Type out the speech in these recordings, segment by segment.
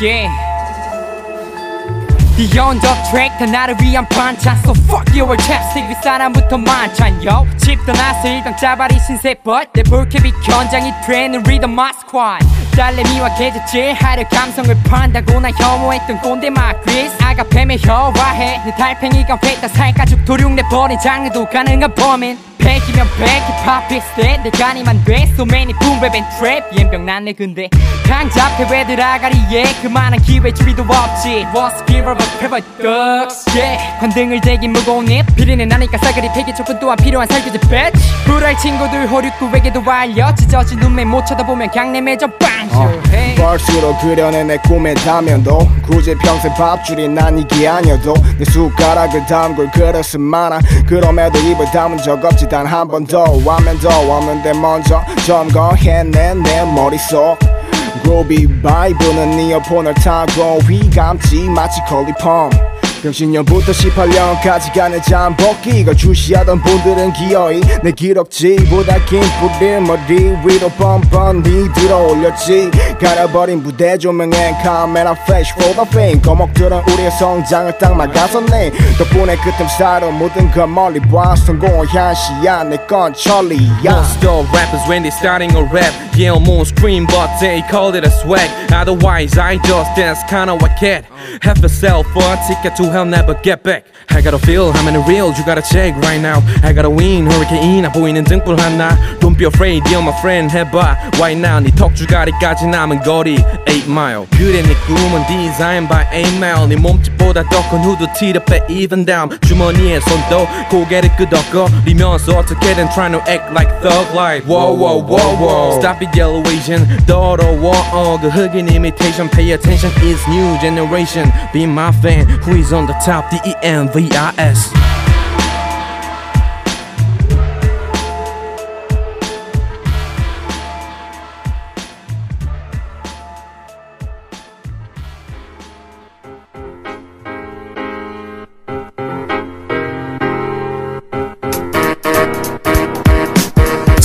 yeah. Beyond the track 다 나를 위한 반찬. So fuck your chapstick 윗사람부터 만찬. Yo 집 떠나서 일당 짜바리 신세 but 내 볼케비 현장이 되는 리더 my squad. 딸내미와 계좌질 하려 감성을 판다고 나 혐오했던 꼰대 마크리스 아가페며 혀와해. 내 달팽이가 회다 살가죽 도륙 내버린 장르도 가능한 범인 백이면 백 힙합 비슷해 내가 니만 돼. So many boom rap and trap. 연병 난내 근데 강잡해 왜 들어가리에. 그만한 기회 주리도 없지. What's give up a pebble ducks? Yeah. 관등을 대긴 무거운 입 비리는 나니까 싸그리 폐기 조건 또한 필요한 살균제 bitch. 불알 친구들 호륙구에게도 알려 찢어진 눈매 못 쳐다보면 강내 매저 빵쇼 hey. 벌스로 그려낸 내 꿈의 다면도 굳이 평생 밥줄이 난 이게 아니어도 내 숟가락을 담글 그릇은 많아. 그럼에도 입을 담은 적 없지. 단 한번더 하면 더 없는데 먼저 점검해낸 내 머릿속. 그로비 바이브는 이어폰을 타고 휘감지 마치 컬리펌 병신년부터 18년까지 가는 잠복기 이걸 주시하던 분들은 기어이 내 기록지보다 긴 뿌리를 머리 위로 뻔뻔히 들어 올렸지 갈아버린 무대 조명엔 카메라 플래시 포더 페인 거목들은 우리의 성장을 딱 막아섰네 덕분에 그 틈 사이로 모든 걸 멀리 봐 성공을 향시야 내건 천리야 Most of rappers when they starting a rap Yeah, almost scream but they call it a swag Otherwise I just dance kinda like cat Have a cell for a ticket to hell never get back I gotta feel how many real you gotta check right now I gotta win hurricane 아 보이는 등불 하나 Don't be afraid you're my friend 해봐 Right now 네 턱주가리까지 남은 거리 8 mile 그래 내 꿈은 design by 8 mile 네 몸집보다 더 큰 후드 티를 빼 even down 주머니에 손도 고개를 끄덕거리면서 어떻게든 trying to act like thug life Whoa whoa whoa whoa Stop it yellow Asian 더러워 어, 그 흑인 imitation Pay attention it's new generation Be my fan who is on the top the D-E-N-V-I-S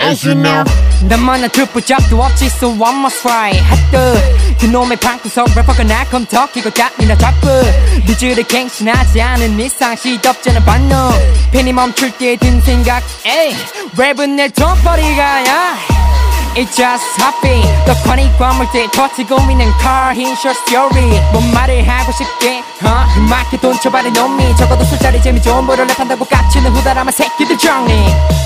As you know, 나만한 듣보 잡도 없지 so one must try. 핫뜨 그놈의 방구석 래퍼가 날 컴 터키고 땀이나 잡고 니즈를 갱신하지 않은 일상 시덥잖아 반응 펜이 멈출 때 든 생각 에이 랩은 내 돈벌이가야 It's just happy 떡하니 과물대 터치고 있는 car in short story. 뭔 말을 하고 싶게 huh? 음악에 돈 쳐바른 놈이 적어도 술자리 재미 좋은 보를 랩한다고 깝치는 후다람한 새끼들 정리.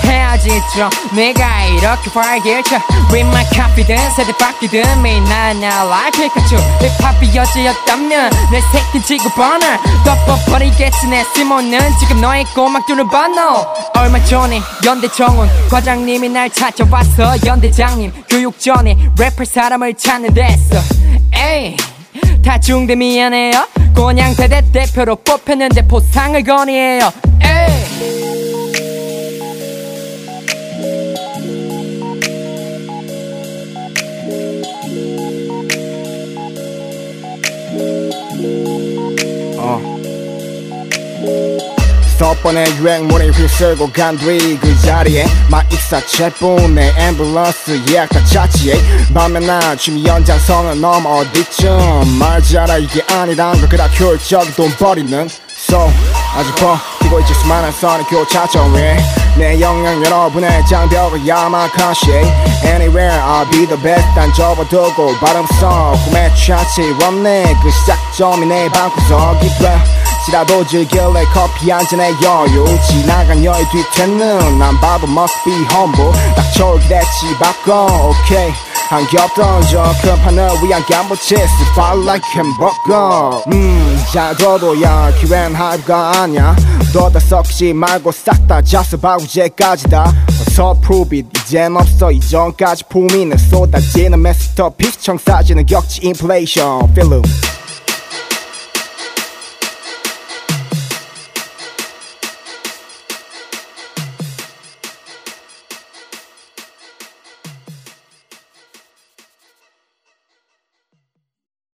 헤어지죠 내가 이렇게 활기쳐. With my confidence 세대 바뀌든 매일 나나 like 피카츄 힙합이 여자였다면 내 새끼 지구 번을 덮어버리겠지 내 쓸모는 지금 너의 꼬막들을 반노 얼마 전에 연대 정원 과장님이 날 찾아왔어 연대장님 교육 전에 랩할 사람을 찾는 데서. 에이 다중대 미안해요. 곤양 대대 대표로 뽑혔는데 포상을 건의해요. 에이 섭번의 유행물이 휩쓸고 간 뒤 그 자리에 마익사체뿐 내 앰뷸런스 예약 다 차치에 밤에 낮춤 연장선을 넘어 어디쯤 말자라 이게 아니란 걸 그다 효율적인 돈 버리는. So 아직 버티고 있지 수많은 선의 교차점에 내 영향 여러분의 장벽을 야막하시 Anywhere I'll be the best 난 접어두고 발음성 꿈에 취하지 없네 그 시작점이 내 방구석이 돼 혹시라도 즐길래 커피 한 잔의 여유 지나간 여의 뒤태는 난 봐도 must be humble. 닥쳐 기대치 바꿔. 오케이 한겹 던져 큰 판을 위한 gamble fire like 햄버거 음잘 들어둬야 기회는 하이브가 아니야. 너다 섞지 말고 싹다 자습하고 제까지다. 어서 prove it. 이젠 없어. 이전까지 품위는 쏟아지는 메스터피스 청사진은 격치 인플레이션 필름